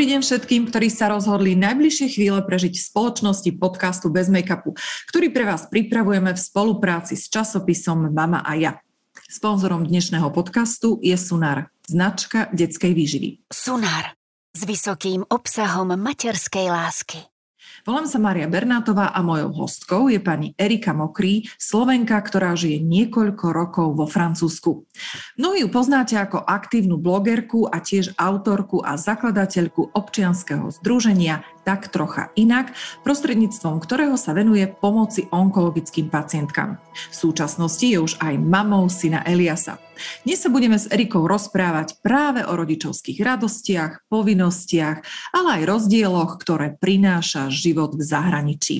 Dobrý deň všetkým, ktorí sa rozhodli najbližšie chvíle prežiť v spoločnosti podcastu Bez make-upu, ktorý pre vás pripravujeme v spolupráci s časopisom Mama a ja. Sponzorom dnešného podcastu je Sunar, značka detskej výživy. Sunar s vysokým obsahom materskej lásky. Volám sa Maria Bernátová a mojou hostkou je pani Erika Mokrý, Slovenka, ktorá žije niekoľko rokov vo Francúzsku. Mnohí ju poznáte ako aktívnu blogerku a tiež autorku a zakladateľku občianskeho združenia tak trocha inak, prostredníctvom ktorého sa venuje pomoci onkologickým pacientkám. V súčasnosti je už aj mamou syna Eliasa. Dnes sa budeme s Erikou rozprávať práve o rodičovských radostiach, povinnostiach, ale aj rozdieloch, ktoré prináša život v zahraničí.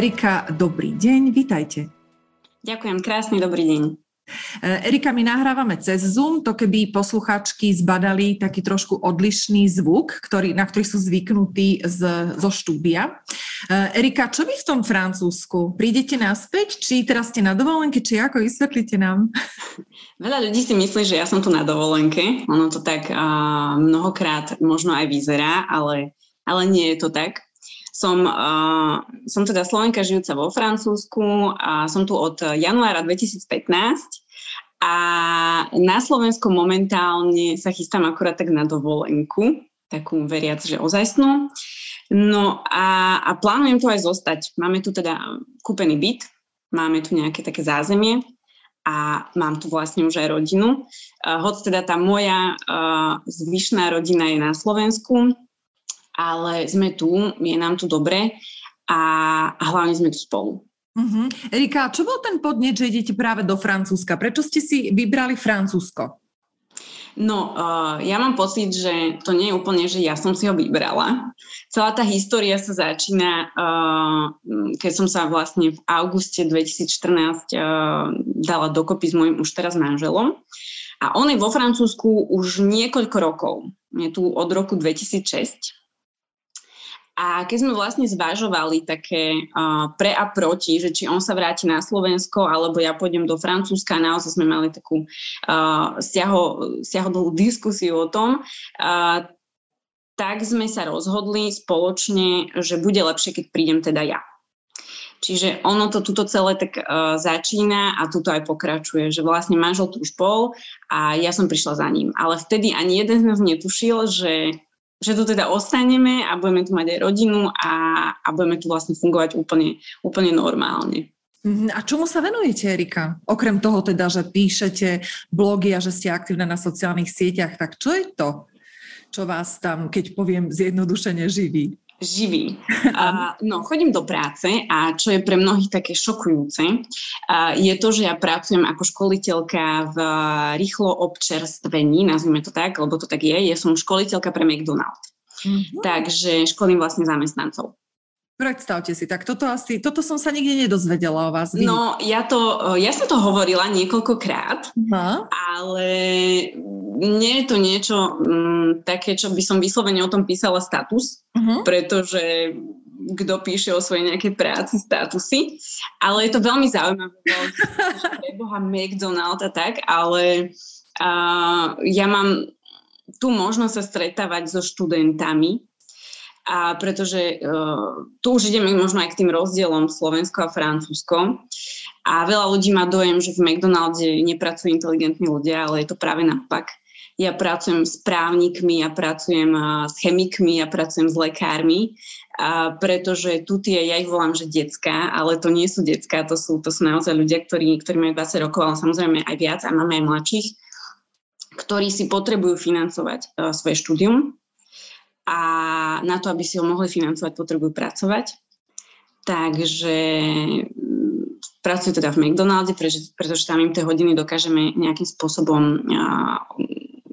Erika, dobrý deň, vítajte. Ďakujem, krásny dobrý deň. E, Erika, my nahrávame cez Zoom, to keby posluchačky zbadali taký trošku odlišný zvuk, ktorý, na ktorý sú zvyknutí z, zo štúdia. E, Erika, čo vy v tom Francúzsku? Prídete naspäť, či teraz ste na dovolenke, či ako? Vysvetlite nám. Veľa ľudí si myslí, že ja som tu na dovolenke. Ono to tak uh, mnohokrát možno aj vyzerá, ale, ale nie je to tak. Som, uh, som teda Slovenka žijúca vo Francúzsku a som tu od januára 2015 a na Slovensku momentálne sa chystám akurát tak na dovolenku, takú veriac, že ozajstnú. No a, a plánujem tu aj zostať. Máme tu teda kúpený byt, máme tu nejaké také zázemie a mám tu vlastne už aj rodinu. Uh, hoď teda tá moja uh, zvyšná rodina je na Slovensku, ale sme tu, je nám tu dobre a, a hlavne sme tu spolu. Uh-huh. Erika, čo bol ten podnet, že idete práve do Francúzska? Prečo ste si vybrali Francúzsko? No, uh, ja mám pocit, že to nie je úplne, že ja som si ho vybrala. Celá tá história sa začína, uh, keď som sa vlastne v auguste 2014 uh, dala dokopy s môjim už teraz manželom. A on je vo Francúzsku už niekoľko rokov. Je tu od roku 2006 a keď sme vlastne zvažovali také uh, pre a proti, že či on sa vráti na Slovensko, alebo ja pôjdem do Francúzska, naozaj sme mali takú uh, stiaho, stiahodlú diskusiu o tom, uh, tak sme sa rozhodli spoločne, že bude lepšie, keď prídem teda ja. Čiže ono to tuto celé tak uh, začína a tuto aj pokračuje, že vlastne manžel tu už bol a ja som prišla za ním. Ale vtedy ani jeden z nás netušil, že že tu teda ostaneme a budeme tu mať aj rodinu a, a budeme tu vlastne fungovať úplne, úplne normálne. Mhm, a čomu sa venujete, Erika? Okrem toho teda, že píšete blogy a že ste aktívne na sociálnych sieťach, tak čo je to, čo vás tam, keď poviem zjednodušene, živí? Živý. A, no, chodím do práce a čo je pre mnohých také šokujúce, a, je to, že ja pracujem ako školiteľka v rýchlo občerstvení, nazvime to tak, lebo to tak je, ja som školiteľka pre McDonald's. Mm-hmm. Takže školím vlastne zamestnancov. Predstavte si, tak toto asi, toto som sa nikde nedozvedela o vás. Vy. No, ja to, ja som to hovorila niekoľkokrát, uh-huh. ale nie je to niečo um, také, čo by som vyslovene o tom písala status, uh-huh. pretože kto píše o svojej nejakej práci statusy, ale je to veľmi zaujímavé, preboha McDonald a tak, ale uh, ja mám tu možnosť sa stretávať so študentami, a pretože uh, tu už ideme možno aj k tým rozdielom Slovensko a Francúzsko. A veľa ľudí má dojem, že v McDonalde nepracujú inteligentní ľudia, ale je to práve naopak. Ja pracujem s právnikmi, ja pracujem uh, s chemikmi, ja pracujem s lekármi, a pretože tu tie, ja ich volám, že detská, ale to nie sú detská, to sú, to sú naozaj ľudia, ktorí, ktorí majú 20 rokov, ale samozrejme aj viac a máme aj mladších, ktorí si potrebujú financovať svoje štúdium a na to, aby si ho mohli financovať, potrebujú pracovať. Takže mm, pracujú teda v McDonalde, pretože, pretože tam im tie hodiny dokážeme nejakým spôsobom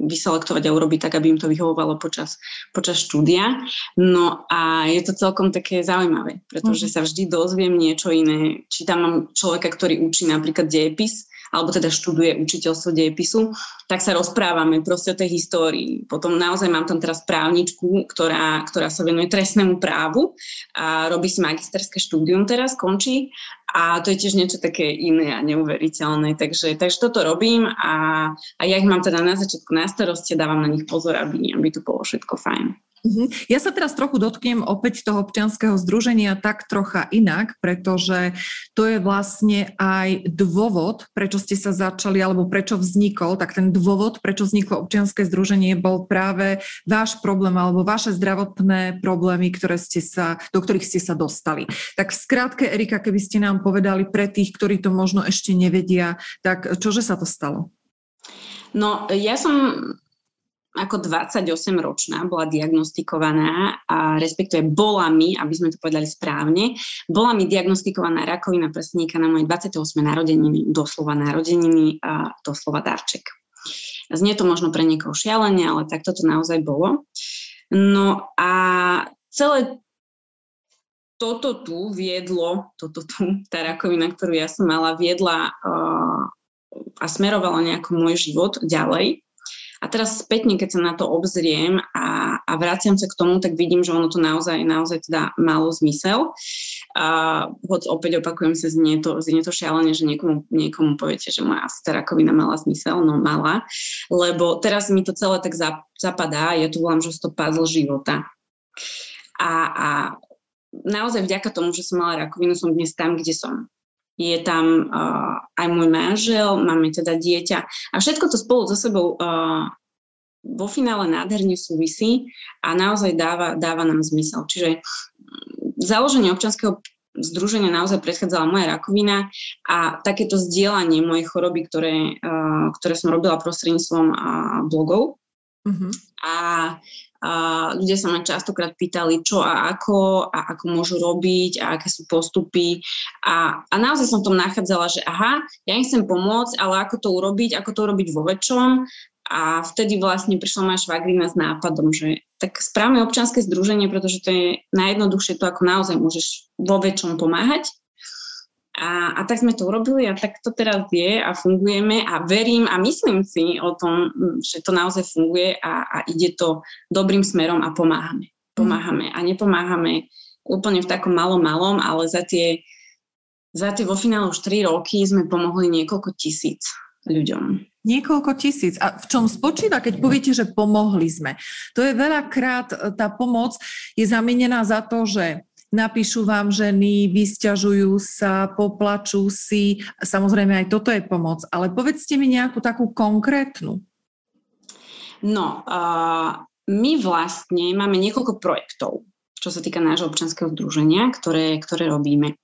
vyselektovať a urobiť tak, aby im to vyhovovalo počas, počas štúdia. No a je to celkom také zaujímavé, pretože mhm. sa vždy dozviem niečo iné. Či tam mám človeka, ktorý učí napríklad dejepis alebo teda študuje učiteľstvo dejepisu, tak sa rozprávame proste o tej histórii. Potom naozaj mám tam teraz právničku, ktorá, ktorá sa venuje trestnému právu a robí si magisterské štúdium teraz, končí a to je tiež niečo také iné a neuveriteľné. Takže, takže toto robím a, a ja ich mám teda na začiatku na starosti, dávam na nich pozor, aby, aby to bolo všetko fajn. Mhm. Ja sa teraz trochu dotknem opäť toho občianského združenia tak trocha inak, pretože to je vlastne aj dôvod, prečo ste sa začali alebo prečo vznikol, tak ten dôvod, prečo vzniklo občianske združenie bol práve váš problém alebo vaše zdravotné problémy, ktoré ste sa, do ktorých ste sa dostali. Tak v skratke, Erika, keby ste nám povedali pre tých, ktorí to možno ešte nevedia, tak čože sa to stalo? No, ja som ako 28-ročná bola diagnostikovaná, a respektíve bola mi, aby sme to povedali správne, bola mi diagnostikovaná rakovina prsníka na moje 28. narodeniny, doslova narodeniny a doslova darček. Znie to možno pre niekoho šialene, ale takto to naozaj bolo. No a celé toto tu viedlo, toto tu, tá rakovina, ktorú ja som mala, viedla uh, a smerovala nejako môj život ďalej. A teraz spätne, keď sa na to obzriem a, a vraciam sa k tomu, tak vidím, že ono to naozaj, naozaj teda malo zmysel. A hoď opäť opakujem sa, znie to, znie to šialene, že niekomu, niekomu poviete, že moja tá rakovina mala zmysel, no mala, lebo teraz mi to celé tak zapadá, ja tu volám, že to puzzle života. A, a naozaj vďaka tomu, že som mala rakovinu, som dnes tam, kde som je tam uh, aj môj manžel, máme teda dieťa a všetko to spolu so sebou uh, vo finále nádherne súvisí a naozaj dáva, dáva nám zmysel. Čiže založenie občanského združenia naozaj predchádzala moja rakovina a takéto zdieľanie mojej choroby, ktoré, ktoré som robila prostredníctvom blogov. Uh-huh. A a ľudia sa ma častokrát pýtali, čo a ako a ako môžu robiť a aké sú postupy. A, a naozaj som v tom nachádzala, že aha, ja im chcem pomôcť, ale ako to urobiť, ako to urobiť vo väčšom. A vtedy vlastne prišla moja švagrina s nápadom, že tak správne občianske združenie, pretože to je najjednoduchšie to, ako naozaj môžeš vo väčšom pomáhať a, a tak sme to urobili a tak to teraz je a fungujeme a verím a myslím si o tom, že to naozaj funguje a, a ide to dobrým smerom a pomáhame. Pomáhame a nepomáhame úplne v takom malom malom, ale za tie, za tie vo finále už 3 roky sme pomohli niekoľko tisíc ľuďom. Niekoľko tisíc. A v čom spočíva, keď poviete, že pomohli sme? To je veľakrát, tá pomoc je zamienená za to, že napíšu vám ženy, vysťažujú sa, poplačú si. Samozrejme aj toto je pomoc, ale povedzte mi nejakú takú konkrétnu. No, uh, my vlastne máme niekoľko projektov, čo sa týka nášho občanského združenia, ktoré, ktoré robíme.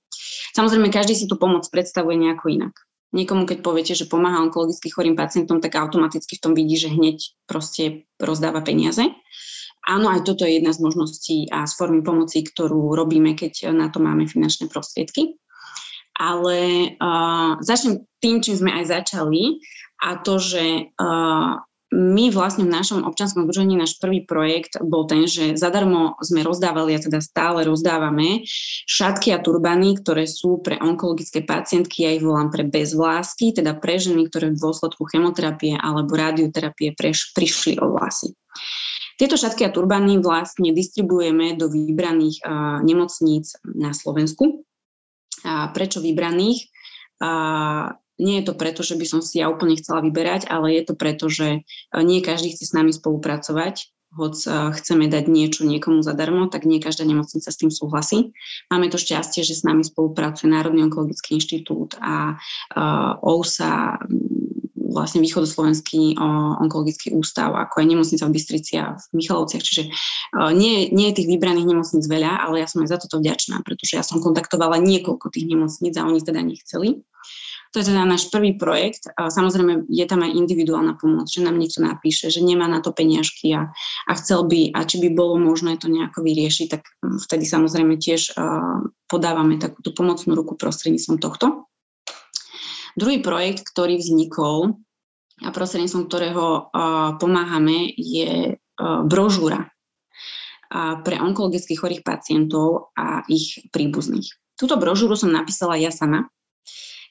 Samozrejme, každý si tú pomoc predstavuje nejako inak. Niekomu, keď poviete, že pomáha onkologicky chorým pacientom, tak automaticky v tom vidí, že hneď proste rozdáva peniaze. Áno, aj toto je jedna z možností a z formy pomoci, ktorú robíme, keď na to máme finančné prostriedky. Ale uh, začnem tým, čím sme aj začali a to, že uh, my vlastne v našom občanskom združení náš prvý projekt bol ten, že zadarmo sme rozdávali a teda stále rozdávame šatky a turbany, ktoré sú pre onkologické pacientky, ja ich volám pre bezvlásky, teda pre ženy, ktoré v dôsledku chemoterapie alebo radioterapie preš, prišli o vlasy. Tieto šatky a turbany vlastne distribuujeme do vybraných uh, nemocníc na Slovensku. A prečo vybraných? Uh, nie je to preto, že by som si ja úplne chcela vyberať, ale je to preto, že nie každý chce s nami spolupracovať, hoď chceme dať niečo niekomu zadarmo, tak nie každá nemocnica s tým súhlasí. Máme to šťastie, že s nami spolupracuje Národný onkologický inštitút a uh, OUSA, vlastne východoslovenský onkologický ústav, ako aj nemocnica v Bystrici a v Michalovciach. Čiže nie, nie je tých vybraných nemocníc veľa, ale ja som aj za toto vďačná, pretože ja som kontaktovala niekoľko tých nemocníc a oni teda nechceli. To je teda náš prvý projekt. Samozrejme, je tam aj individuálna pomoc, že nám niekto napíše, že nemá na to peniažky a, a chcel by, a či by bolo možné to nejako vyriešiť, tak vtedy samozrejme tiež uh, podávame takúto pomocnú ruku prostredníctvom tohto. Druhý projekt, ktorý vznikol a prostredníctvom ktorého pomáhame, je brožúra pre onkologických chorých pacientov a ich príbuzných. Túto brožúru som napísala ja sama.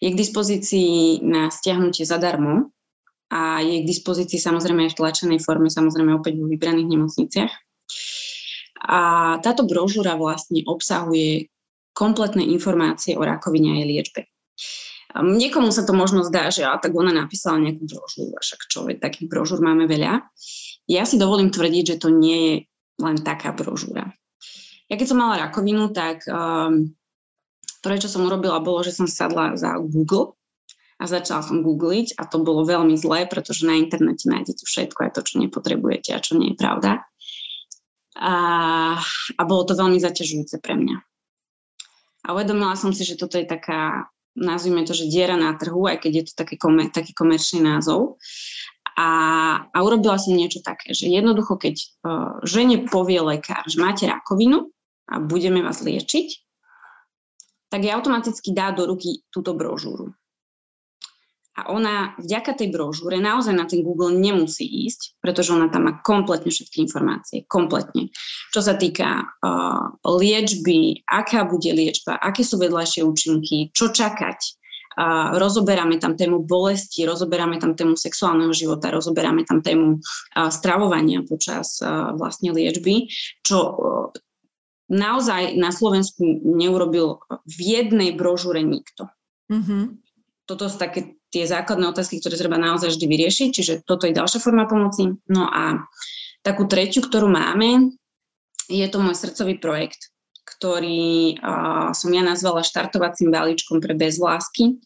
Je k dispozícii na stiahnutie zadarmo a je k dispozícii samozrejme aj v tlačenej forme, samozrejme opäť vo vybraných nemocniciach. A táto brožúra vlastne obsahuje kompletné informácie o rakovine a jej liečbe. Niekomu sa to možno zdá, že a tak ona napísala nejakú brožúru, však čo, takých brožúr máme veľa. Ja si dovolím tvrdiť, že to nie je len taká brožúra. Ja keď som mala rakovinu, tak um, Prvé, čo som urobila, bolo, že som sadla za Google a začala som googliť a to bolo veľmi zlé, pretože na internete nájdete všetko aj to, čo nepotrebujete a čo nie je pravda. A, a bolo to veľmi zaťažujúce pre mňa. A uvedomila som si, že toto je taká, nazvime to, že diera na trhu, aj keď je to taký, komer, taký komerčný názov. A, a urobila som niečo také, že jednoducho, keď uh, žene povie lekár, že máte rakovinu a budeme vás liečiť, tak jej automaticky dá do ruky túto brožúru. A ona vďaka tej brožúre naozaj na ten Google nemusí ísť, pretože ona tam má kompletne všetky informácie. Kompletne. Čo sa týka uh, liečby, aká bude liečba, aké sú vedľajšie účinky, čo čakať. Uh, rozoberáme tam tému bolesti, rozoberáme tam tému sexuálneho života, rozoberáme tam tému uh, stravovania počas uh, vlastne liečby, čo uh, naozaj na Slovensku neurobil v jednej brožúre nikto. Mm-hmm. Toto sú také tie základné otázky, ktoré treba naozaj vždy vyriešiť, čiže toto je ďalšia forma pomoci. No a takú tretiu, ktorú máme, je to môj srdcový projekt, ktorý uh, som ja nazvala štartovacím balíčkom pre bezlásky.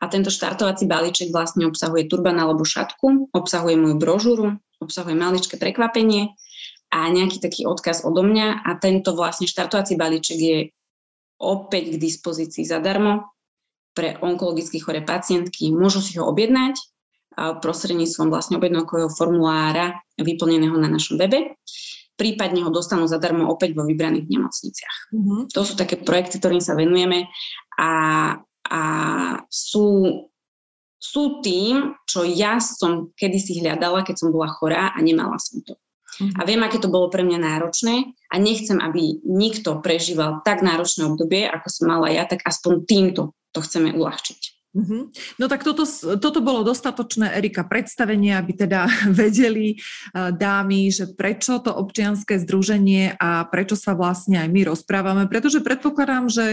A tento štartovací balíček vlastne obsahuje turban alebo šatku, obsahuje moju brožúru, obsahuje maličké prekvapenie, a nejaký taký odkaz odo mňa a tento vlastne štartovací balíček je opäť k dispozícii zadarmo pre onkologicky chore pacientky. Môžu si ho objednať prostredníctvom vlastne objednávkového formulára vyplneného na našom webe. Prípadne ho dostanú zadarmo opäť vo vybraných nemocniciach. Mm-hmm. To sú také projekty, ktorým sa venujeme a, a sú, sú tým, čo ja som kedysi hľadala, keď som bola chorá a nemala som to. A viem, aké to bolo pre mňa náročné a nechcem, aby nikto prežíval tak náročné obdobie, ako som mala ja, tak aspoň týmto to chceme uľahčiť. Mm-hmm. No tak toto, toto bolo dostatočné, Erika, predstavenie, aby teda vedeli uh, dámy, že prečo to občianské združenie a prečo sa vlastne aj my rozprávame, pretože predpokladám, že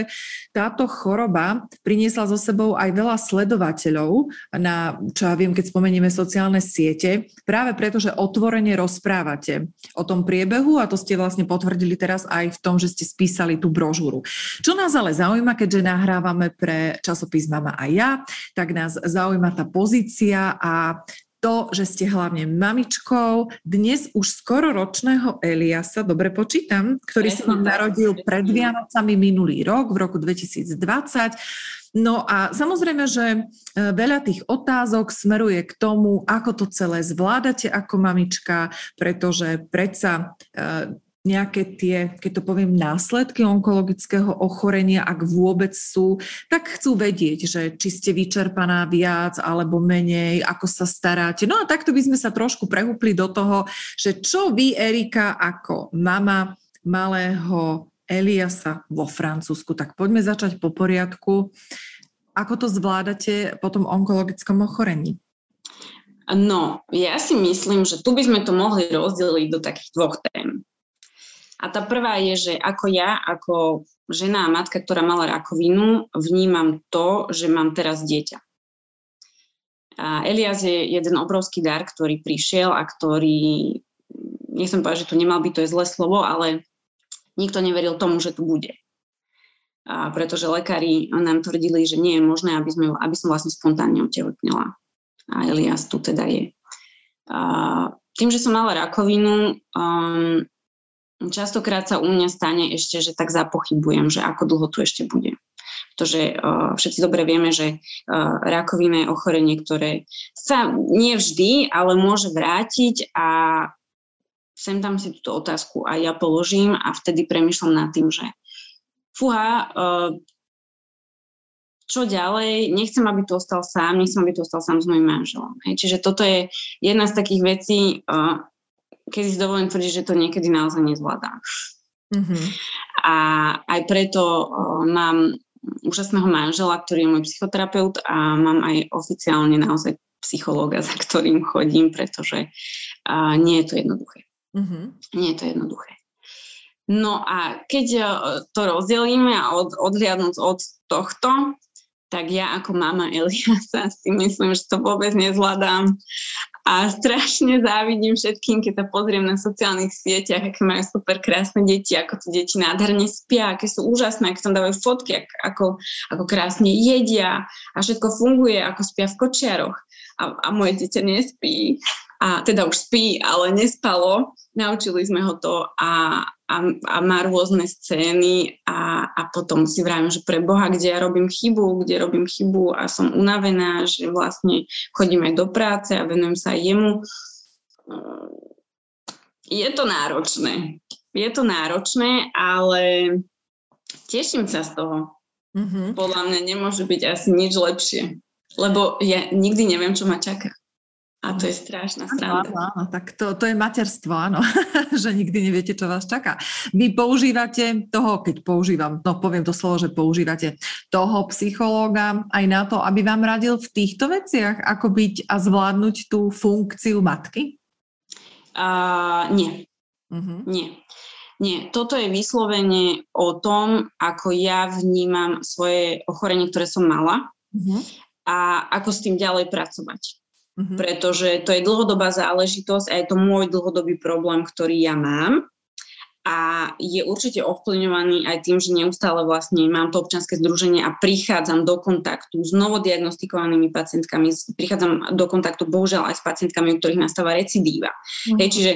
táto choroba priniesla so sebou aj veľa sledovateľov na, čo ja viem, keď spomenieme sociálne siete, práve preto, že otvorene rozprávate o tom priebehu a to ste vlastne potvrdili teraz aj v tom, že ste spísali tú brožúru. Čo nás ale zaujíma, keďže nahrávame pre časopis Mama a ja, tak nás zaujíma tá pozícia a to, že ste hlavne mamičkou dnes už skoro ročného Eliasa, dobre počítam, ktorý sa vám narodil pred Vianocami minulý rok, v roku 2020. No a samozrejme, že e, veľa tých otázok smeruje k tomu, ako to celé zvládate ako mamička, pretože predsa e, nejaké tie, keď to poviem, následky onkologického ochorenia, ak vôbec sú, tak chcú vedieť, že či ste vyčerpaná viac alebo menej, ako sa staráte. No a takto by sme sa trošku prehúpli do toho, že čo vy, Erika, ako mama malého Eliasa vo Francúzsku. Tak poďme začať po poriadku. Ako to zvládate po tom onkologickom ochorení? No, ja si myslím, že tu by sme to mohli rozdeliť do takých dvoch tém. A tá prvá je, že ako ja, ako žena a matka, ktorá mala rakovinu, vnímam to, že mám teraz dieťa. A Elias je jeden obrovský dar, ktorý prišiel a ktorý, nechcem povedať, že tu nemal byť, to je zlé slovo, ale nikto neveril tomu, že tu bude. A pretože lekári nám tvrdili, že nie je možné, aby, sme, aby som vlastne spontánne otehotnila. A Elias tu teda je. A tým, že som mala rakovinu, um, Častokrát sa u mňa stane ešte, že tak zapochybujem, že ako dlho tu ešte bude. Pretože uh, všetci dobre vieme, že uh, rakovina je ochorenie, ktoré sa nie vždy, ale môže vrátiť a sem tam si túto otázku aj ja položím a vtedy premyšľam nad tým, že fúha, uh, čo ďalej, nechcem, aby tu ostal sám, nechcem, aby tu ostal sám s mojim manželom. Hej. Čiže toto je jedna z takých vecí, uh, keď si dovolím tvrdiť, že to niekedy naozaj nezvládam. Mm-hmm. A aj preto uh, mám úžasného manžela, ktorý je môj psychoterapeut a mám aj oficiálne naozaj psychológa, za ktorým chodím, pretože uh, nie je to jednoduché. Mm-hmm. Nie je to jednoduché. No a keď to rozdelíme a od, odhliadnúť od tohto, tak ja ako mama Eliasa si myslím, že to vôbec nezvládam a strašne závidím všetkým, keď sa pozriem na sociálnych sieťach, aké majú super krásne deti, ako tie deti nádherne spia, aké sú úžasné, aké tam dávajú fotky, ako, ako krásne jedia a všetko funguje, ako spia v kočiaroch. A, a moje dieťa nespí a teda už spí, ale nespalo. Naučili sme ho to a, a, a má rôzne scény a, a potom si vravím, že pre Boha, kde ja robím chybu, kde robím chybu a som unavená, že vlastne chodím aj do práce a venujem sa aj jemu. Je to náročné. Je to náročné, ale teším sa z toho. Mm-hmm. Podľa mňa nemôže byť asi nič lepšie. Lebo ja nikdy neviem, čo ma čaká. A to je strašná strana. Áno, áno, tak to, to je materstvo, áno, že nikdy neviete, čo vás čaká. Vy používate toho, keď používam, no poviem to slovo, že používate toho psychológa aj na to, aby vám radil v týchto veciach, ako byť a zvládnuť tú funkciu matky? Uh, nie. Uh-huh. Nie. Nie, toto je vyslovene o tom, ako ja vnímam svoje ochorenie, ktoré som mala. Uh-huh a ako s tým ďalej pracovať. Mm-hmm. Pretože to je dlhodobá záležitosť a je to môj dlhodobý problém, ktorý ja mám. A je určite ovplyvňovaný aj tým, že neustále vlastne mám to občanské združenie a prichádzam do kontaktu s novodiagnostikovanými pacientkami, prichádzam do kontaktu bohužiaľ aj s pacientkami, u ktorých nastáva recidíva. Mm-hmm. Hej, čiže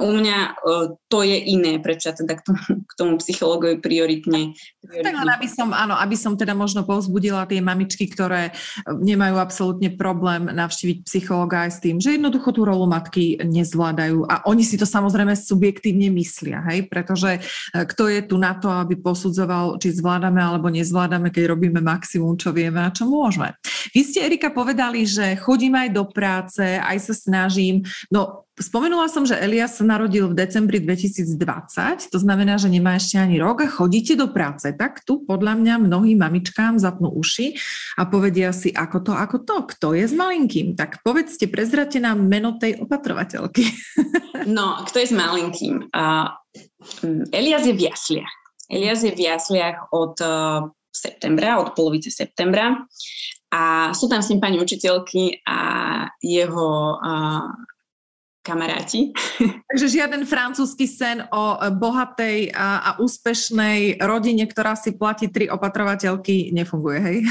u mňa uh, to je iné, prečo teda k tomu, k tomu psychologovi prioritne, prioritne. Tak aby som, áno, aby som teda možno povzbudila tie mamičky, ktoré nemajú absolútne problém navštíviť psychologa aj s tým, že jednoducho tú rolu matky nezvládajú a oni si to samozrejme subjektívne myslia, hej, pretože e, kto je tu na to, aby posudzoval, či zvládame alebo nezvládame, keď robíme maximum, čo vieme a čo môžeme. Vy ste, Erika, povedali, že chodím aj do práce, aj sa snažím, no Spomenula som, že Elias sa narodil v decembri 2020, to znamená, že nemá ešte ani rok a chodíte do práce. Tak tu podľa mňa mnohým mamičkám zapnú uši a povedia si, ako to, ako to, kto je s malinkým. Tak povedzte, prezrate nám meno tej opatrovateľky. No, kto je s malinkým? Uh, Elias je v jasliach. Elias je v jasliach od uh, septembra, od polovice septembra a sú tam s ním pani učiteľky a jeho uh, kamaráti. Takže žiaden francúzsky sen o bohatej a, a úspešnej rodine, ktorá si platí tri opatrovateľky, nefunguje, hej?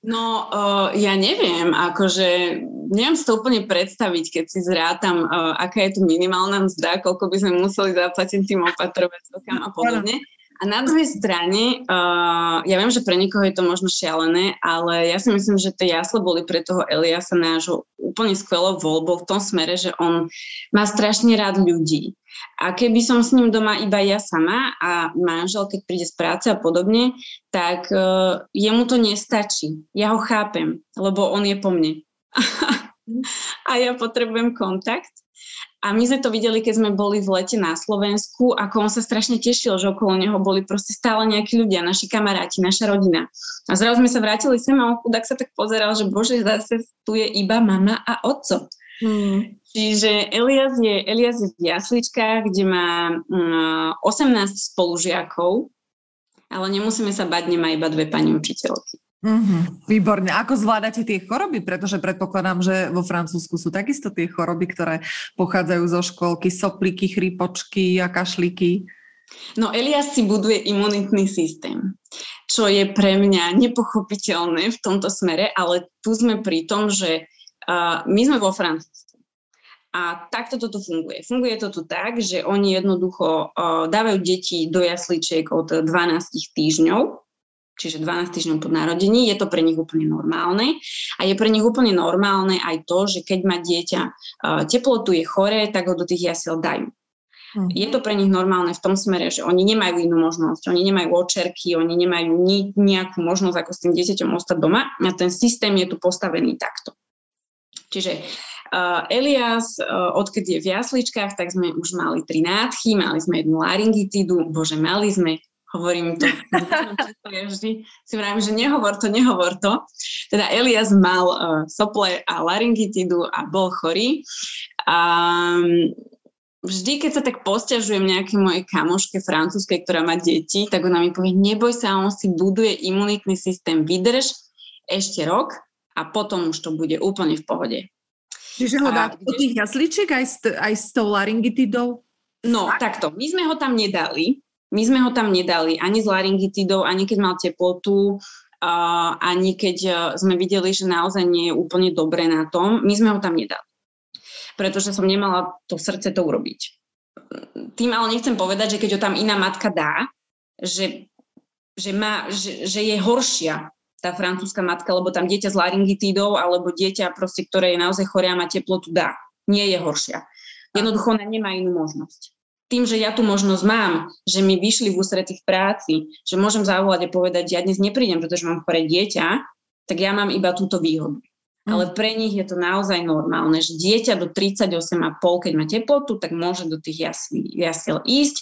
No, uh, ja neviem, akože neviem si to úplne predstaviť, keď si zrátam, uh, aká je tu minimálna mzda, koľko by sme museli zaplatiť tým opatrovateľkám a podobne. A na druhej strane, uh, ja viem, že pre niekoho je to možno šialené, ale ja si myslím, že tie jasle boli pre toho Eliasa nášho úplne skvelou voľbou v tom smere, že on má strašne rád ľudí. A keby som s ním doma iba ja sama a manžel, keď príde z práce a podobne, tak uh, jemu to nestačí. Ja ho chápem, lebo on je po mne. a ja potrebujem kontakt. A my sme to videli, keď sme boli v lete na Slovensku, ako on sa strašne tešil, že okolo neho boli proste stále nejakí ľudia, naši kamaráti, naša rodina. A zrazu sme sa vrátili sem a on chudák sa tak pozeral, že bože, zase tu je iba mama a otco. Hmm. Čiže Elias je, Elias je v jasličkách, kde má mm, 18 spolužiakov, ale nemusíme sa bať, nemá iba dve pani učiteľky. Mm-hmm, výborne. Ako zvládate tie choroby? Pretože predpokladám, že vo Francúzsku sú takisto tie choroby, ktoré pochádzajú zo školky, sopliky, chrípočky a kašliky. No Elias si buduje imunitný systém, čo je pre mňa nepochopiteľné v tomto smere, ale tu sme pri tom, že uh, my sme vo Francúzsku. A takto toto funguje. Funguje to tu tak, že oni jednoducho uh, dávajú deti do jasličiek od 12 týždňov, čiže 12 týždňov po narodení, je to pre nich úplne normálne. A je pre nich úplne normálne aj to, že keď má dieťa uh, teplotu, je choré, tak ho do tých jasiel dajú. Hmm. Je to pre nich normálne v tom smere, že oni nemajú inú možnosť, oni nemajú očerky, oni nemajú ni- nejakú možnosť, ako s tým dieťaťom ostať doma a ten systém je tu postavený takto. Čiže uh, Elias, uh, odkedy je v jasličkách, tak sme už mali tri nádchy, mali sme jednu laryngitídu, bože, mali sme hovorím to. ja vždy si vravím, že nehovor to, nehovor to. Teda Elias mal uh, sople a laryngitidu a bol chorý. A um, vždy, keď sa tak posťažujem nejaké mojej kamoške francúzskej, ktorá má deti, tak ona mi povie, neboj sa, on si buduje imunitný systém, vydrž ešte rok a potom už to bude úplne v pohode. Čiže ho dá do tých jasličiek aj s, aj s tou laryngitidou? No, takto. My sme ho tam nedali, my sme ho tam nedali ani s laryngitidou, ani keď mal teplotu, uh, ani keď uh, sme videli, že naozaj nie je úplne dobre na tom. My sme ho tam nedali. Pretože som nemala to srdce to urobiť. Tým ale nechcem povedať, že keď ho tam iná matka dá, že, že, má, že, že je horšia tá francúzska matka, lebo tam dieťa s laryngitidou alebo dieťa, proste, ktoré je naozaj choré a má teplotu, dá. Nie je horšia. Jednoducho ona nemá inú možnosť tým, že ja tu možnosť mám, že mi vyšli v ústretí v práci, že môžem zavolať a povedať, že ja dnes neprídem, pretože mám chore dieťa, tak ja mám iba túto výhodu. Mm. Ale pre nich je to naozaj normálne, že dieťa do 38,5, keď má teplotu, tak môže do tých jasiel ísť.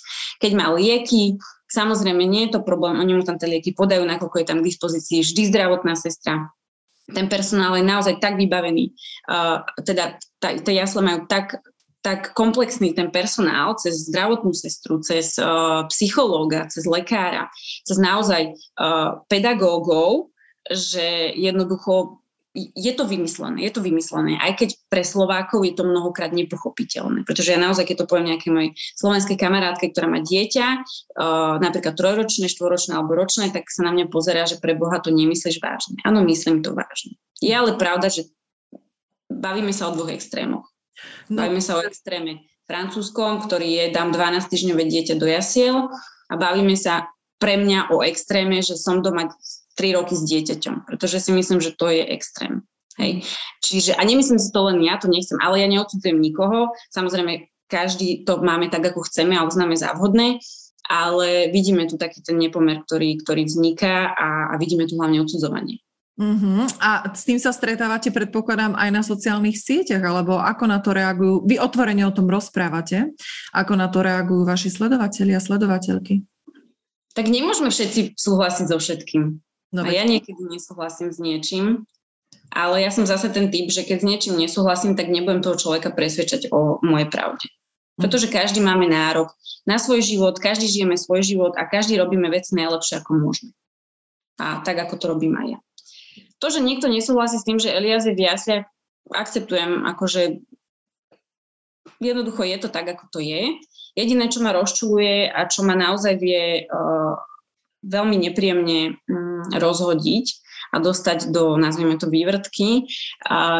Keď má lieky, samozrejme nie je to problém, oni mu tam tie lieky podajú, nakoľko je tam k dispozícii vždy zdravotná sestra. Ten personál je naozaj tak vybavený, uh, teda tie jasle majú tak tak komplexný ten personál cez zdravotnú sestru, cez uh, psychológa, cez lekára, cez naozaj uh, pedagógov, že jednoducho je to vymyslené, je to vymyslené. Aj keď pre Slovákov je to mnohokrát nepochopiteľné. Pretože ja naozaj, keď to poviem nejakej mojej slovenskej kamarátke, ktorá má dieťa, uh, napríklad trojročné, štvoročné alebo ročné, tak sa na mňa pozerá, že pre Boha to nemyslíš vážne. Áno, myslím to vážne. Je ale pravda, že bavíme sa o dvoch extrémoch. No. Bavíme sa o extréme francúzskom, ktorý je, dám 12 týždňové dieťa do jasiel a bavíme sa pre mňa o extréme, že som doma 3 roky s dieťaťom, pretože si myslím, že to je extrém. Hej. Čiže, a nemyslím si to len ja, to nechcem, ale ja neodsudzujem nikoho. Samozrejme, každý to máme tak, ako chceme a uznáme za vhodné, ale vidíme tu taký ten nepomer, ktorý, ktorý vzniká a, a vidíme tu hlavne odsudzovanie. Uh-huh. A s tým sa stretávate, predpokladám, aj na sociálnych sieťach, alebo ako na to reagujú, vy otvorene o tom rozprávate, ako na to reagujú vaši sledovateľi a sledovateľky? Tak nemôžeme všetci súhlasiť so všetkým. No, a ja niekedy nesúhlasím s niečím, ale ja som zase ten typ, že keď s niečím nesúhlasím, tak nebudem toho človeka presvedčať o mojej pravde. Mhm. Pretože každý máme nárok na svoj život, každý žijeme svoj život a každý robíme veci najlepšie, ako môžeme. A tak, ako to robím aj ja. To, že niekto nesúhlasí s tým, že Elias je v jasliach, akceptujem, akože jednoducho je to tak, ako to je. Jediné, čo ma rozčuluje a čo ma naozaj vie uh, veľmi nepríjemne um, rozhodiť, a dostať do, nazvime to, vývrtky,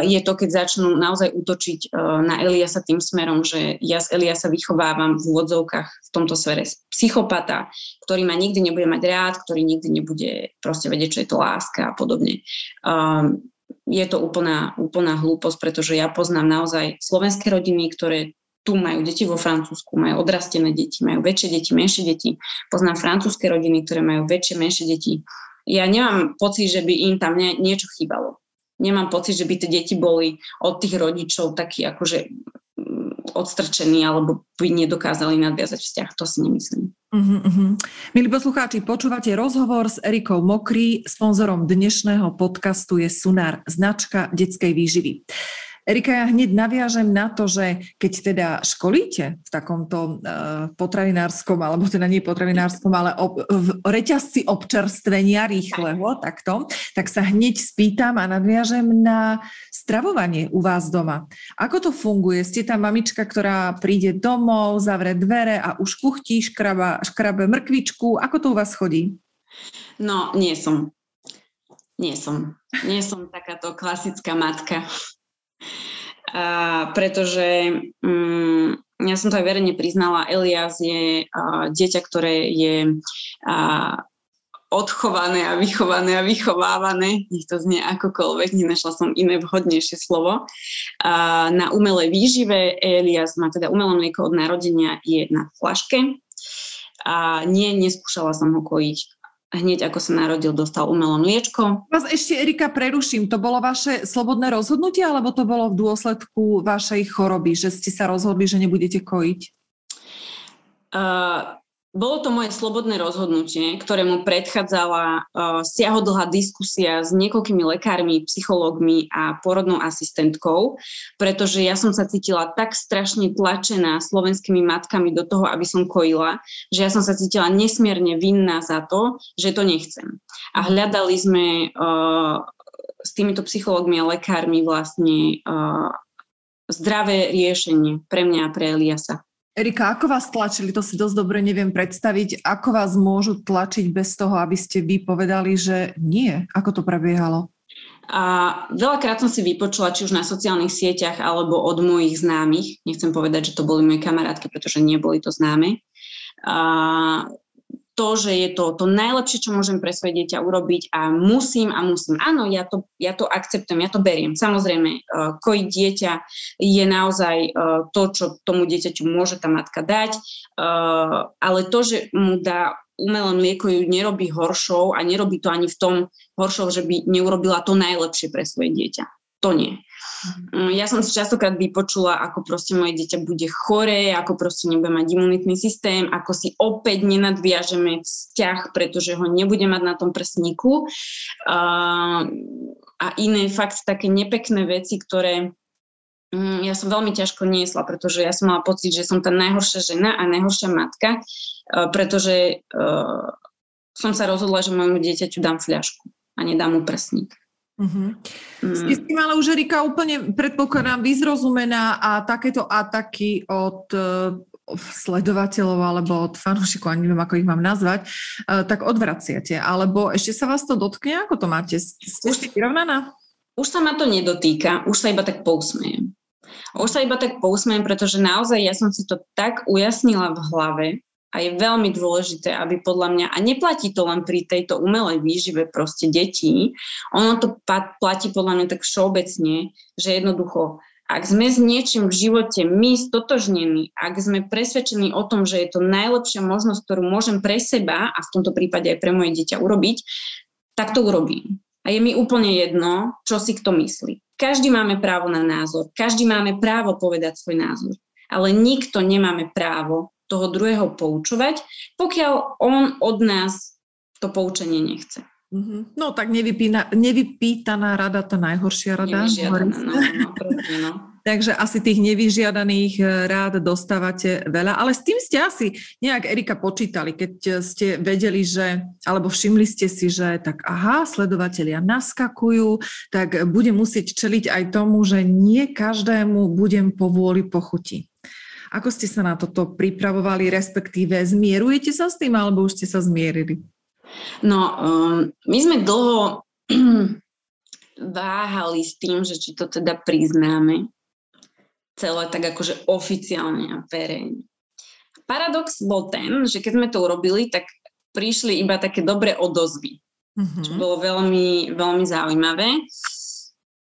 je to, keď začnú naozaj útočiť e, na Eliasa tým smerom, že ja z Eliasa vychovávam v úvodzovkách v tomto svere psychopata, ktorý ma nikdy nebude mať rád, ktorý nikdy nebude proste vedieť, čo je to láska a podobne. Je to úplná, úplná hlúposť, pretože ja poznám naozaj slovenské rodiny, ktoré tu majú deti vo Francúzsku, majú odrastené deti, majú väčšie deti, menšie deti. Poznám francúzske rodiny, ktoré majú väčšie, menšie deti ja nemám pocit, že by im tam nie, niečo chýbalo. Nemám pocit, že by tie deti boli od tých rodičov takí akože mm, odstrčení alebo by nedokázali nadviazať vzťah. To si nemyslím. Uh-huh. Milí poslucháči, počúvate rozhovor s Erikou Mokrý. Sponzorom dnešného podcastu je Sunár, značka detskej výživy. Erika, ja hneď naviažem na to, že keď teda školíte v takomto uh, potravinárskom, alebo teda nie potravinárskom, ale ob, v reťazci občerstvenia rýchleho, takto, tak sa hneď spýtam a nadviažem na stravovanie u vás doma. Ako to funguje? Ste tá mamička, ktorá príde domov, zavre dvere a už kuchtí, škraba, škrabe mrkvičku. Ako to u vás chodí? No, nie som. Nie som. Nie som takáto klasická matka a, pretože um, ja som to aj verejne priznala, Elias je a, dieťa, ktoré je a, odchované a vychované a vychovávané, nech to znie akokoľvek, nenašla som iné vhodnejšie slovo. A, na umelej výžive Elias má teda umelé mlieko od narodenia je na flaške. A nie, neskúšala som ho kojiť hneď ako sa narodil, dostal umelé mliečko. Vás ešte, Erika, preruším. To bolo vaše slobodné rozhodnutie, alebo to bolo v dôsledku vašej choroby, že ste sa rozhodli, že nebudete kojiť? Uh, bolo to moje slobodné rozhodnutie, ktorému predchádzala uh, siahodlhá diskusia s niekoľkými lekármi, psychológmi a porodnou asistentkou, pretože ja som sa cítila tak strašne tlačená slovenskými matkami do toho, aby som kojila, že ja som sa cítila nesmierne vinná za to, že to nechcem. A hľadali sme uh, s týmito psychológmi a lekármi vlastne uh, zdravé riešenie pre mňa a pre Eliasa. Erika, ako vás tlačili, to si dosť dobre neviem predstaviť. Ako vás môžu tlačiť bez toho, aby ste vy povedali, že nie? Ako to prebiehalo? A veľakrát som si vypočula, či už na sociálnych sieťach, alebo od mojich známych. Nechcem povedať, že to boli moje kamarátky, pretože neboli to známe. A to, že je to to najlepšie, čo môžem pre svoje dieťa urobiť a musím a musím. Áno, ja to, ja to akceptujem, ja to beriem. Samozrejme, uh, kojiť dieťa je naozaj uh, to, čo tomu dieťaťu môže tá matka dať, uh, ale to, že mu dá umelé mlieko ju nerobí horšou a nerobí to ani v tom horšou, že by neurobila to najlepšie pre svoje dieťa. To nie. Mm, ja som si častokrát vypočula, ako proste moje dieťa bude choré, ako proste nebude mať imunitný systém, ako si opäť nenadviažeme vzťah, pretože ho nebude mať na tom prsníku. A, iné fakt také nepekné veci, ktoré mm, ja som veľmi ťažko niesla, pretože ja som mala pocit, že som tá najhoršia žena a najhoršia matka, pretože som sa rozhodla, že môjmu dieťaťu dám fľašku a nedám mu prsník. Uh-huh. Mm. Ste s tým ale už Erika úplne predpokladám vyzrozumená a takéto ataky od uh, sledovateľov alebo od fanúšikov, ani neviem, ako ich mám nazvať, uh, tak odvraciate. Alebo ešte sa vás to dotkne? Ako to máte? Ste ešte vyrovnaná? Už sa ma to nedotýka, už sa iba tak pousmejem. Už sa iba tak pousmejem, pretože naozaj ja som si to tak ujasnila v hlave, a je veľmi dôležité, aby podľa mňa, a neplatí to len pri tejto umelej výžive proste detí, ono to platí podľa mňa tak všeobecne, že jednoducho, ak sme s niečím v živote my stotožnení, ak sme presvedčení o tom, že je to najlepšia možnosť, ktorú môžem pre seba a v tomto prípade aj pre moje dieťa urobiť, tak to urobím. A je mi úplne jedno, čo si kto myslí. Každý máme právo na názor, každý máme právo povedať svoj názor, ale nikto nemáme právo toho druhého poučovať, pokiaľ on od nás to poučenie nechce. Mm-hmm. No tak nevypína, nevypýtaná rada, tá najhoršia rada. Nevyžiadaná, no, no, presne, no. Takže asi tých nevyžiadaných eh, rád dostávate veľa, ale s tým ste asi nejak, Erika, počítali, keď ste vedeli, že, alebo všimli ste si, že tak aha, sledovatelia naskakujú, tak budem musieť čeliť aj tomu, že nie každému budem povôli pochuti. Ako ste sa na toto pripravovali, respektíve zmierujete sa s tým, alebo už ste sa zmierili? No, um, my sme dlho váhali s tým, že či to teda priznáme celé tak akože oficiálne a verejne. Paradox bol ten, že keď sme to urobili, tak prišli iba také dobré odozvy, mm-hmm. čo bolo veľmi, veľmi zaujímavé.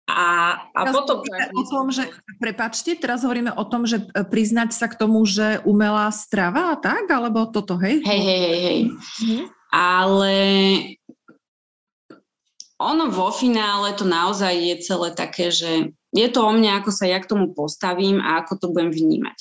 A, a teraz potom... O tom, že, prepačte, teraz hovoríme o tom, že e, priznať sa k tomu, že umelá strava tak, alebo toto, hej? Hej, hej, hej, hej. Mhm. Ale ono vo finále to naozaj je celé také, že je to o mne, ako sa ja k tomu postavím a ako to budem vnímať.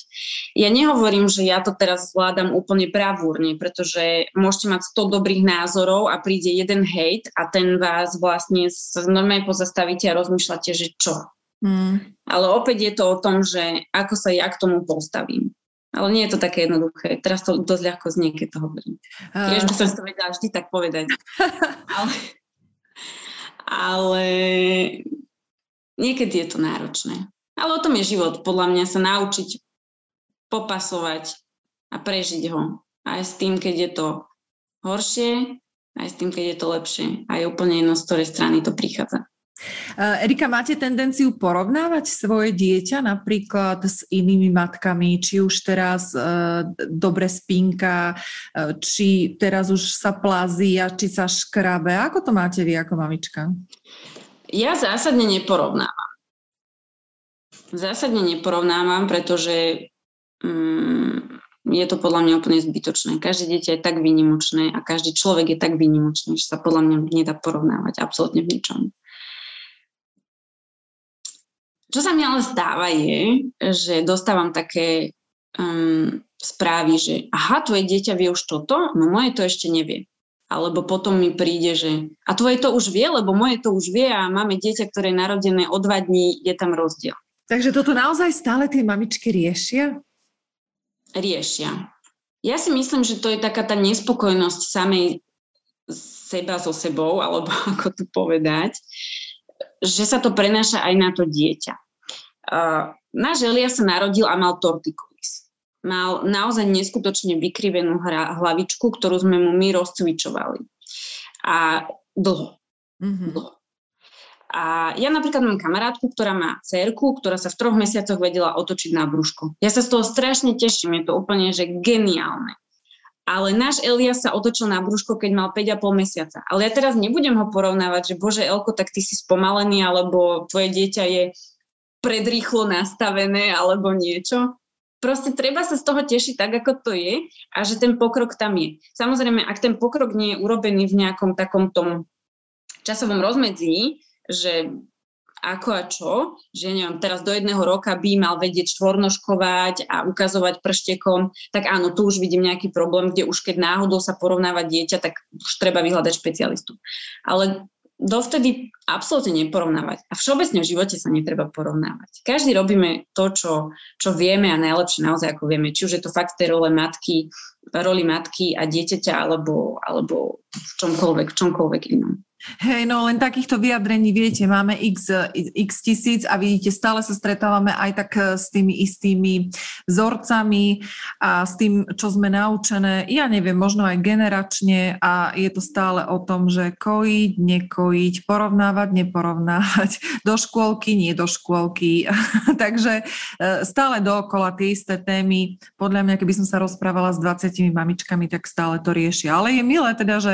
Ja nehovorím, že ja to teraz zvládam úplne bravúrne, pretože môžete mať 100 dobrých názorov a príde jeden hejt a ten vás vlastne normálne pozastavíte a rozmýšľate, že čo. Hmm. Ale opäť je to o tom, že ako sa ja k tomu postavím. Ale nie je to také jednoduché. Teraz to dosť ľahko znie, keď to hovorím. Uh... Tiež by som to vedela vždy tak povedať. ale, ale niekedy je to náročné. Ale o tom je život. Podľa mňa sa naučiť popasovať a prežiť ho. Aj s tým, keď je to horšie, aj s tým, keď je to lepšie. A je úplne jedno, z ktorej strany to prichádza. Eh, Erika, máte tendenciu porovnávať svoje dieťa napríklad s inými matkami, či už teraz e, dobre spínka, e, či teraz už sa plazí a či sa škrabe. Ako to máte vy ako mamička? Ja zásadne neporovnávam. Zásadne neporovnávam, pretože mm, je to podľa mňa úplne zbytočné. Každé dieťa je tak výnimočné a každý človek je tak výnimočný, že sa podľa mňa nedá porovnávať absolútne v ničom. Čo sa mi ale stáva je, že dostávam také um, správy, že aha, tvoje dieťa vie už toto, no moje to ešte nevie. Alebo potom mi príde, že a tvoje to už vie, lebo moje to už vie a máme dieťa, ktoré je narodené o dva dní, je tam rozdiel. Takže toto naozaj stále tie mamičky riešia? Riešia. Ja si myslím, že to je taká tá nespokojnosť samej seba so sebou, alebo ako to povedať, že sa to prenáša aj na to dieťa. Uh, náš Elia sa narodil a mal tortiku mal naozaj neskutočne vykrivenú hra, hlavičku, ktorú sme mu my rozcvičovali. A dlho. Mm-hmm. dlho. A ja napríklad mám kamarátku, ktorá má cerku, ktorá sa v troch mesiacoch vedela otočiť na brúško. Ja sa z toho strašne teším, je to úplne že geniálne. Ale náš Elias sa otočil na brúško, keď mal 5,5 mesiaca. Ale ja teraz nebudem ho porovnávať, že bože Elko, tak ty si spomalený, alebo tvoje dieťa je predrýchlo nastavené, alebo niečo proste treba sa z toho tešiť tak, ako to je a že ten pokrok tam je. Samozrejme, ak ten pokrok nie je urobený v nejakom takom tom časovom rozmedzí, že ako a čo, že neviem, teraz do jedného roka by mal vedieť štvornoškovať a ukazovať prštekom, tak áno, tu už vidím nejaký problém, kde už keď náhodou sa porovnáva dieťa, tak už treba vyhľadať špecialistu. Ale dovtedy absolútne neporovnávať. A všeobecne v živote sa netreba porovnávať. Každý robíme to, čo, čo vieme a najlepšie naozaj ako vieme. Či už je to fakt tej role matky, roli matky a dieťaťa alebo, alebo v čomkoľvek, v čomkoľvek inom. Hej, no len takýchto vyjadrení, viete, máme x, x tisíc a vidíte, stále sa stretávame aj tak eh, s tými istými vzorcami a s tým, čo sme naučené, ja neviem, možno aj generačne a je to stále o tom, že kojiť, nekojiť, porovnávať, neporovnávať, do škôlky, nie do škôlky. Takže eh, stále dookola tie isté témy. Podľa mňa, keby som sa rozprávala s 20 mamičkami, tak stále to riešia. Ale je milé teda, že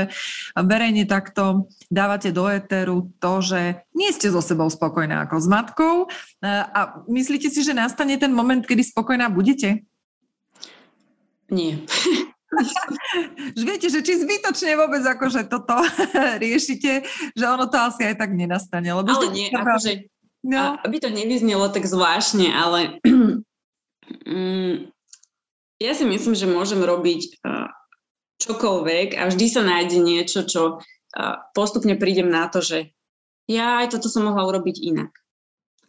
verejne takto dávate do éteru to, že nie ste so sebou spokojná ako s matkou e, a myslíte si, že nastane ten moment, kedy spokojná budete? Nie. že viete, že či zbytočne vôbec akože toto riešite, že ono to asi aj tak nenastane. Lebo ale nie, akože, no. aby to nevyznelo tak zvláštne, ale mm, ja si myslím, že môžem robiť uh, čokoľvek a vždy sa nájde niečo, čo postupne prídem na to, že ja aj toto som mohla urobiť inak.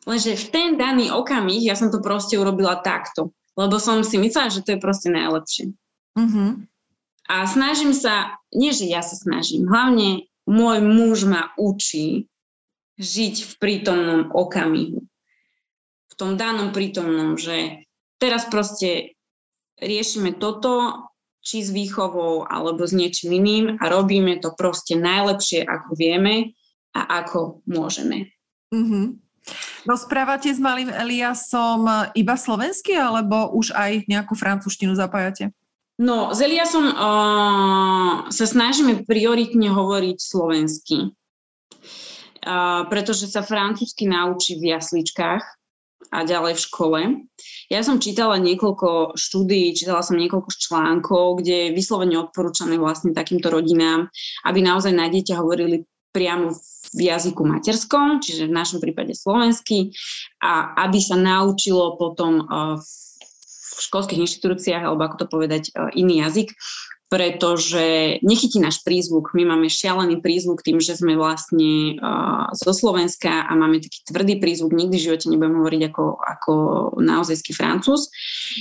Lenže v ten daný okamih ja som to proste urobila takto, lebo som si myslela, že to je proste najlepšie. Mm-hmm. A snažím sa, nie že ja sa snažím, hlavne môj muž ma učí žiť v prítomnom okamihu. V tom danom prítomnom, že teraz proste riešime toto, či s výchovou alebo s niečím iným a robíme to proste najlepšie, ako vieme a ako môžeme. Mm-hmm. Rozprávate s malým Eliasom iba slovensky alebo už aj nejakú francúzštinu zapájate? No, s Eliasom uh, sa snažíme prioritne hovoriť slovensky, uh, pretože sa francúzsky naučí v jasličkách a ďalej v škole. Ja som čítala niekoľko štúdií, čítala som niekoľko článkov, kde je vyslovene odporúčané vlastne takýmto rodinám, aby naozaj na dieťa hovorili priamo v jazyku materskom, čiže v našom prípade slovensky, a aby sa naučilo potom eh, v školských inštitúciách, alebo ako to povedať, eh, iný jazyk, pretože nechytí náš prízvuk. My máme šialený prízvuk tým, že sme vlastne uh, zo Slovenska a máme taký tvrdý prízvuk. Nikdy v živote nebudem hovoriť ako, ako naozajský francúz.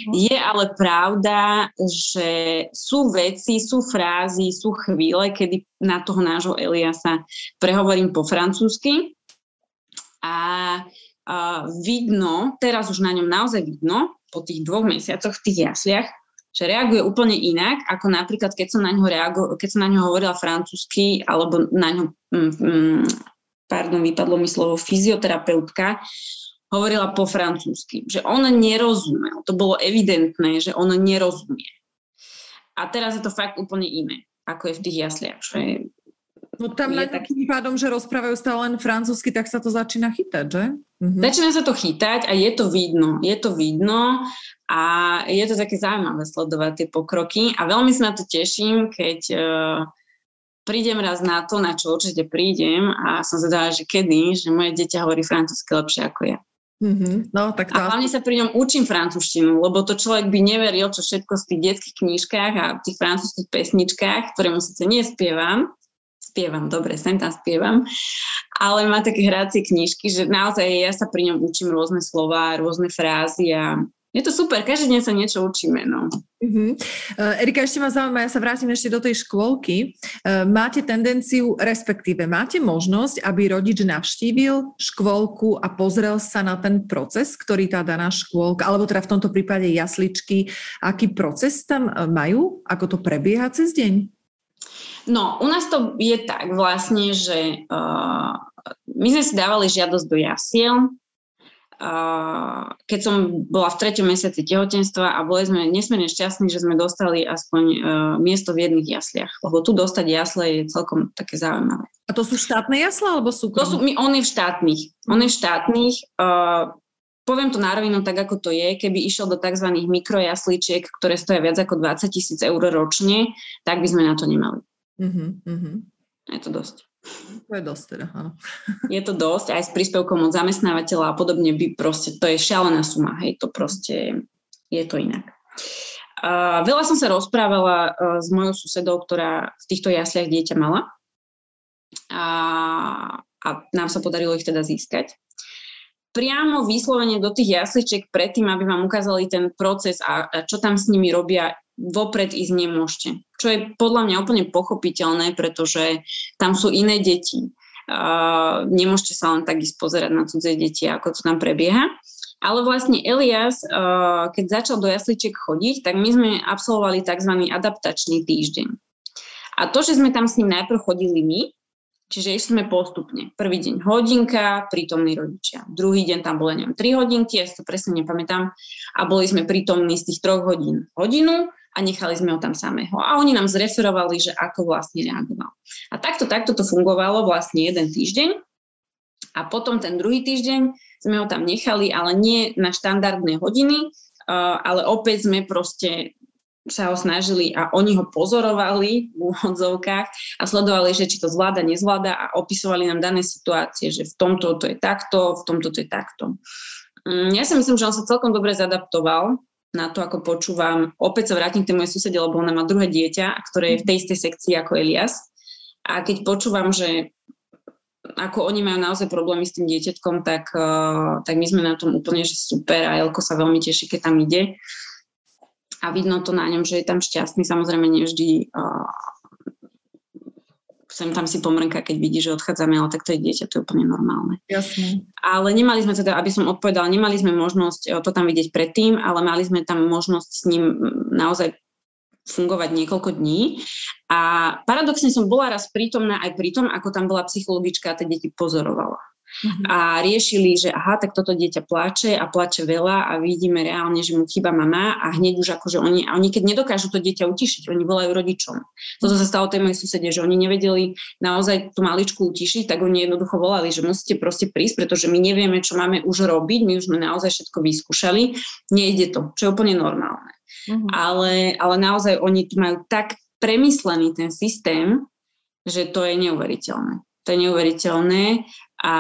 Mm. Je ale pravda, že sú veci, sú frázy, sú chvíle, kedy na toho nášho Eliasa prehovorím po francúzsky a uh, vidno, teraz už na ňom naozaj vidno, po tých dvoch mesiacoch v tých jasliach, že reaguje úplne inak, ako napríklad, keď som na ňo, reago- keď som na ňo hovorila francúzsky, alebo na ňo, mm, mm, pardon, vypadlo mi slovo fyzioterapeutka, hovorila po francúzsky, že on nerozumel. To bolo evidentné, že on nerozumie. A teraz je to fakt úplne iné, ako je v tých jasliach. Že No tam na takým pádom, že rozprávajú stále len francúzsky, tak sa to začína chytať, že? Mhm. Začína sa to chytať a je to vidno. Je to vidno a je to také zaujímavé sledovať tie pokroky a veľmi sa na to teším, keď uh, prídem raz na to, na čo určite prídem a som zvedavá, že kedy, že moje dieťa hovorí francúzsky lepšie ako ja. Mm-hmm. No, tak to a hlavne sa pri ňom učím francúzštinu, lebo to človek by neveril, čo všetko z tých detských knížkach a tých francúzských pesničkách, ktoré mu síce nespievam, spievam, dobre, sem tam spievam, ale má také hrácie knižky, že naozaj ja sa pri ňom učím rôzne slova, rôzne frázy a je to super, každý deň sa niečo učíme. No. Uh-huh. Uh, Erika, ešte ma zaujíma, ja sa vrátim ešte do tej škôlky. Uh, máte tendenciu, respektíve máte možnosť, aby rodič navštívil škôlku a pozrel sa na ten proces, ktorý tá daná škôlka, alebo teda v tomto prípade jasličky, aký proces tam e, majú, ako to prebieha cez deň? No, u nás to je tak vlastne, že uh, my sme si dávali žiadosť do jasiel, uh, keď som bola v treťom mesiaci tehotenstva a boli sme nesmierne šťastní, že sme dostali aspoň uh, miesto v jedných jasliach, lebo tu dostať jasle je celkom také zaujímavé. A to sú štátne jasle alebo sú? To sú, my, on je v štátnych. On je v štátnych. Uh, poviem to na rovinu tak, ako to je, keby išiel do tzv. mikrojasličiek, ktoré stoja viac ako 20 tisíc eur ročne, tak by sme na to nemali. Uh-huh, Je to dosť. To je dosť teda, áno. Je to dosť, aj s príspevkom od zamestnávateľa a podobne by proste, to je šialená suma, hej, to proste, je to inak. Uh, veľa som sa rozprávala uh, s mojou susedou, ktorá v týchto jasliach dieťa mala a, a nám sa podarilo ich teda získať priamo vyslovene do tých jasličiek predtým, aby vám ukázali ten proces a, a čo tam s nimi robia, vopred ísť nemôžete. Čo je podľa mňa úplne pochopiteľné, pretože tam sú iné deti. Uh, nemôžete sa len tak ísť pozerať na cudzie deti, ako to tam prebieha. Ale vlastne Elias, uh, keď začal do jasličiek chodiť, tak my sme absolvovali tzv. adaptačný týždeň. A to, že sme tam s ním najprv chodili my, Čiže išli sme postupne. Prvý deň hodinka, prítomní rodičia. Druhý deň tam bolo, neviem, 3 hodinky, ja si to presne nepamätám. A boli sme prítomní z tých troch hodín hodinu a nechali sme ho tam samého. A oni nám zreferovali, že ako vlastne reagoval. A takto, takto to fungovalo vlastne jeden týždeň. A potom ten druhý týždeň sme ho tam nechali, ale nie na štandardné hodiny, ale opäť sme proste sa ho snažili a oni ho pozorovali v úvodzovkách a sledovali, že či to zvláda, nezvláda a opisovali nám dané situácie, že v tomto to je takto, v tomto to je takto. Mm, ja si myslím, že on sa celkom dobre zadaptoval na to, ako počúvam. Opäť sa vrátim k tej mojej susede, lebo ona má druhé dieťa, ktoré je v tej istej sekcii ako Elias. A keď počúvam, že ako oni majú naozaj problémy s tým dieťatkom, tak, uh, tak my sme na tom úplne, že super a Elko sa veľmi teší, keď tam ide a vidno to na ňom, že je tam šťastný. Samozrejme, nevždy uh, sem tam si pomrnka, keď vidí, že odchádzame, ale tak to je dieťa, to je úplne normálne. Jasne. Ale nemali sme teda, aby som odpovedala, nemali sme možnosť to tam vidieť predtým, ale mali sme tam možnosť s ním naozaj fungovať niekoľko dní. A paradoxne som bola raz prítomná aj pri tom, ako tam bola psychologička a tie deti pozorovala. Uh-huh. A riešili, že aha, tak toto dieťa plače a plače veľa a vidíme reálne, že mu chýba mama a hneď už akože oni, a oni keď nedokážu to dieťa utišiť, oni volajú rodičom. Toto sa stalo tej mojej susede, že oni nevedeli naozaj tú maličku utišiť, tak oni jednoducho volali, že musíte proste prísť, pretože my nevieme, čo máme už robiť, my už sme naozaj všetko vyskúšali, nejde to, čo je úplne normálne. Uh-huh. Ale, ale naozaj oni tu majú tak premyslený ten systém, že to je neuveriteľné. To je neuveriteľné a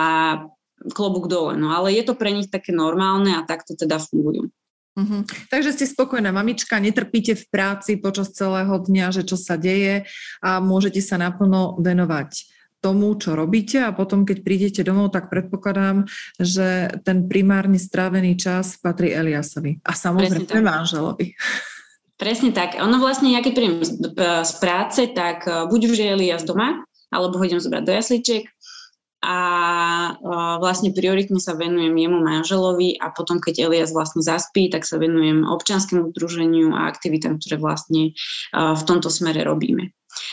klobúk dole. No ale je to pre nich také normálne a takto teda fungujú. Uh-huh. Takže ste spokojná mamička, netrpíte v práci počas celého dňa, že čo sa deje a môžete sa naplno venovať tomu, čo robíte a potom, keď prídete domov, tak predpokladám, že ten primárne strávený čas patrí Eliasovi a samozrejme manželovi. Presne tak. Ono vlastne, ja keď príjem z práce, tak eh, buď už je Elias doma, alebo ho idem zobrať do jasličiek, a vlastne prioritne sa venujem jemu manželovi a potom, keď Elias vlastne zaspí, tak sa venujem občianskému združeniu a aktivitám, ktoré vlastne v tomto smere robíme.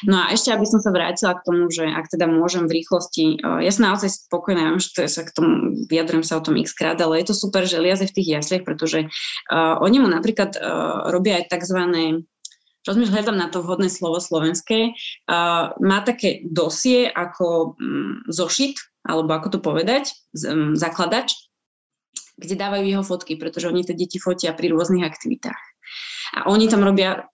No a ešte, aby som sa vrátila k tomu, že ak teda môžem v rýchlosti, ja som naozaj spokojná, viem, že sa k tomu, vyjadrujem sa o tom x krát, ale je to super, že Elias je v tých jasliach, pretože uh, oni mu napríklad uh, robia aj tzv rozmýšľam, hľadám na to vhodné slovo slovenské, uh, má také dosie ako um, zošit, alebo ako to povedať, um, zakladač, kde dávajú jeho fotky, pretože oni tie deti fotia pri rôznych aktivitách. A oni tam robia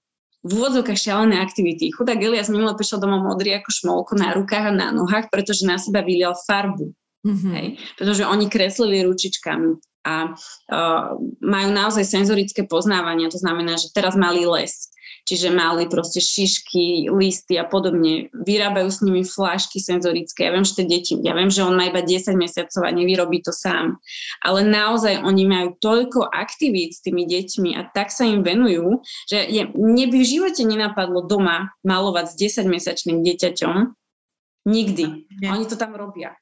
v úvodzovkách šialené aktivity. Chudák Elias minule prišiel domov modrý ako šmolko na rukách a na nohách, pretože na seba vylial farbu. Mm-hmm. Hej? Pretože oni kreslili ručičkami. a uh, majú naozaj senzorické poznávanie, to znamená, že teraz mali les, čiže mali proste šišky, listy a podobne. Vyrábajú s nimi flášky senzorické. Ja viem, že tie deti, ja viem, že on má iba 10 mesiacov a nevyrobí to sám. Ale naozaj oni majú toľko aktivít s tými deťmi a tak sa im venujú, že je, mne by v živote nenapadlo doma malovať s 10-mesačným dieťaťom. Nikdy. Oni to tam robia.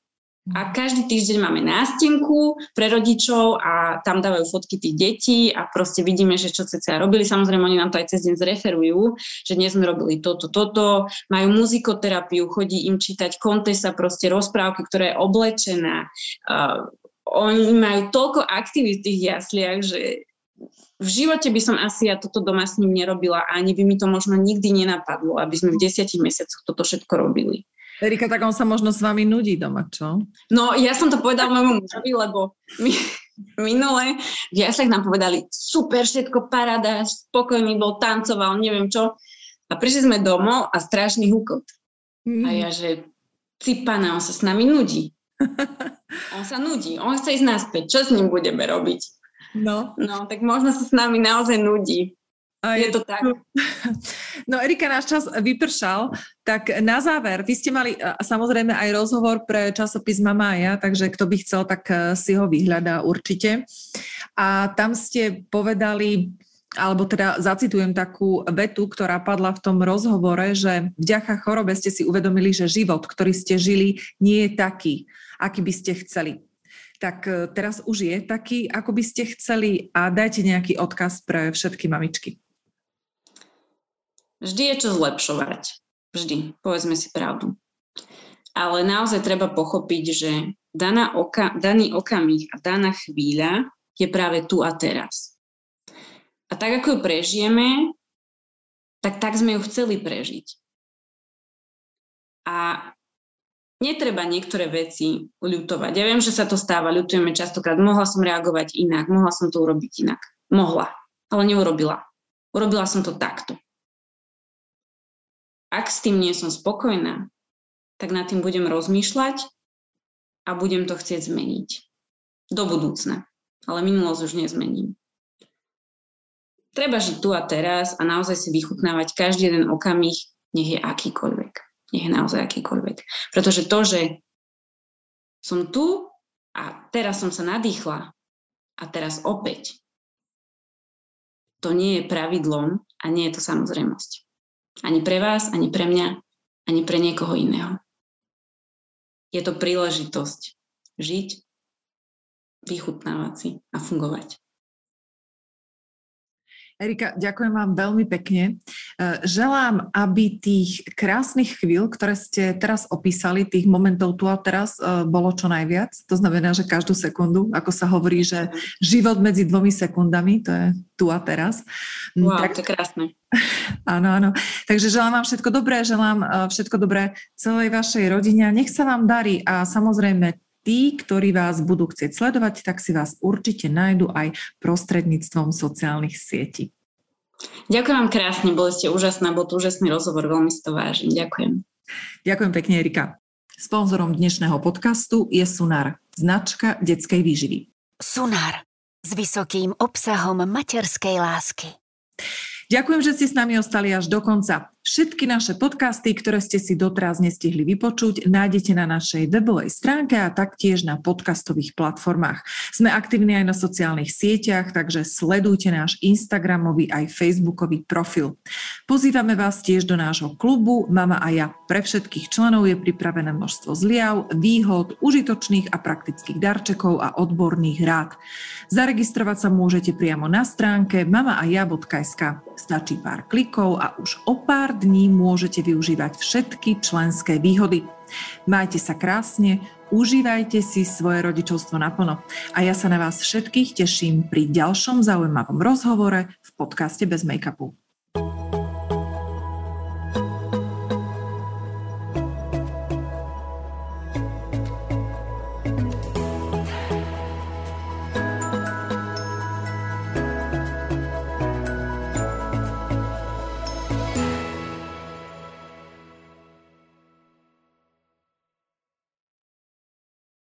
A každý týždeň máme nástenku pre rodičov a tam dávajú fotky tých detí a proste vidíme, že čo ceca robili. Samozrejme, oni nám to aj cez deň zreferujú, že dnes sme robili toto, toto. Majú muzikoterapiu, chodí im čítať kontesa, proste rozprávky, ktorá je oblečená. Uh, oni majú toľko aktivít v tých jasliach, že v živote by som asi ja toto doma s ním nerobila a ani by mi to možno nikdy nenapadlo, aby sme v desiatich mesiacoch toto všetko robili. Erika, tak on sa možno s vami nudí doma, čo? No, ja som to povedal môjmu mužovi, lebo my, minule v jaslech nám povedali super, všetko parada, spokojný bol, tancoval, neviem čo. A prišli sme domov a strašný hukot. Mm. A ja, že ty pána, on sa s nami nudí. on sa nudí, on chce ísť naspäť, čo s ním budeme robiť? No. No, tak možno sa s nami naozaj nudí. A je, je to tak. No Erika, náš čas vypršal, tak na záver, vy ste mali samozrejme aj rozhovor pre časopis Mamája, takže kto by chcel, tak e, si ho vyhľadá určite. A tam ste povedali, alebo teda zacitujem takú vetu, ktorá padla v tom rozhovore, že vďaka chorobe ste si uvedomili, že život, ktorý ste žili, nie je taký, aký by ste chceli. Tak e, teraz už je taký, ako by ste chceli a dajte nejaký odkaz pre všetky mamičky. Vždy je čo zlepšovať. Vždy. Povedzme si pravdu. Ale naozaj treba pochopiť, že daná oka, daný okamih a daná chvíľa je práve tu a teraz. A tak, ako ju prežijeme, tak tak sme ju chceli prežiť. A netreba niektoré veci ľutovať. Ja viem, že sa to stáva, ľutujeme častokrát. Mohla som reagovať inak, mohla som to urobiť inak. Mohla, ale neurobila. Urobila som to takto ak s tým nie som spokojná, tak nad tým budem rozmýšľať a budem to chcieť zmeniť. Do budúcna. Ale minulosť už nezmením. Treba žiť tu a teraz a naozaj si vychutnávať každý jeden okamih, nech je akýkoľvek. Nech je naozaj akýkoľvek. Pretože to, že som tu a teraz som sa nadýchla a teraz opäť, to nie je pravidlom a nie je to samozrejmosť. Ani pre vás, ani pre mňa, ani pre niekoho iného. Je to príležitosť žiť, vychutnávať si a fungovať. Erika, ďakujem vám veľmi pekne. E, želám, aby tých krásnych chvíľ, ktoré ste teraz opísali, tých momentov tu a teraz, e, bolo čo najviac. To znamená, že každú sekundu, ako sa hovorí, že život medzi dvomi sekundami, to je tu a teraz. Wow, tak, to je krásne. Áno, áno. Takže želám vám všetko dobré, želám e, všetko dobré celej vašej rodine. Nech sa vám darí a samozrejme tí, ktorí vás budú chcieť sledovať, tak si vás určite nájdu aj prostredníctvom sociálnych sietí. Ďakujem vám krásne, boli ste úžasná, bol to úžasný rozhovor, veľmi si to vážim. Ďakujem. Ďakujem pekne, Erika. Sponzorom dnešného podcastu je Sunar, značka detskej výživy. Sunar s vysokým obsahom materskej lásky. Ďakujem, že ste s nami ostali až do konca. Všetky naše podcasty, ktoré ste si doteraz nestihli vypočuť, nájdete na našej webovej stránke a taktiež na podcastových platformách. Sme aktívni aj na sociálnych sieťach, takže sledujte náš Instagramový aj Facebookový profil. Pozývame vás tiež do nášho klubu Mama a ja. Pre všetkých členov je pripravené množstvo zliav, výhod, užitočných a praktických darčekov a odborných rád. Zaregistrovať sa môžete priamo na stránke mamaaja.sk. Stačí pár klikov a už o pár dní môžete využívať všetky členské výhody. Majte sa krásne, užívajte si svoje rodičovstvo naplno. A ja sa na vás všetkých teším pri ďalšom zaujímavom rozhovore v podcaste Bez make-upu.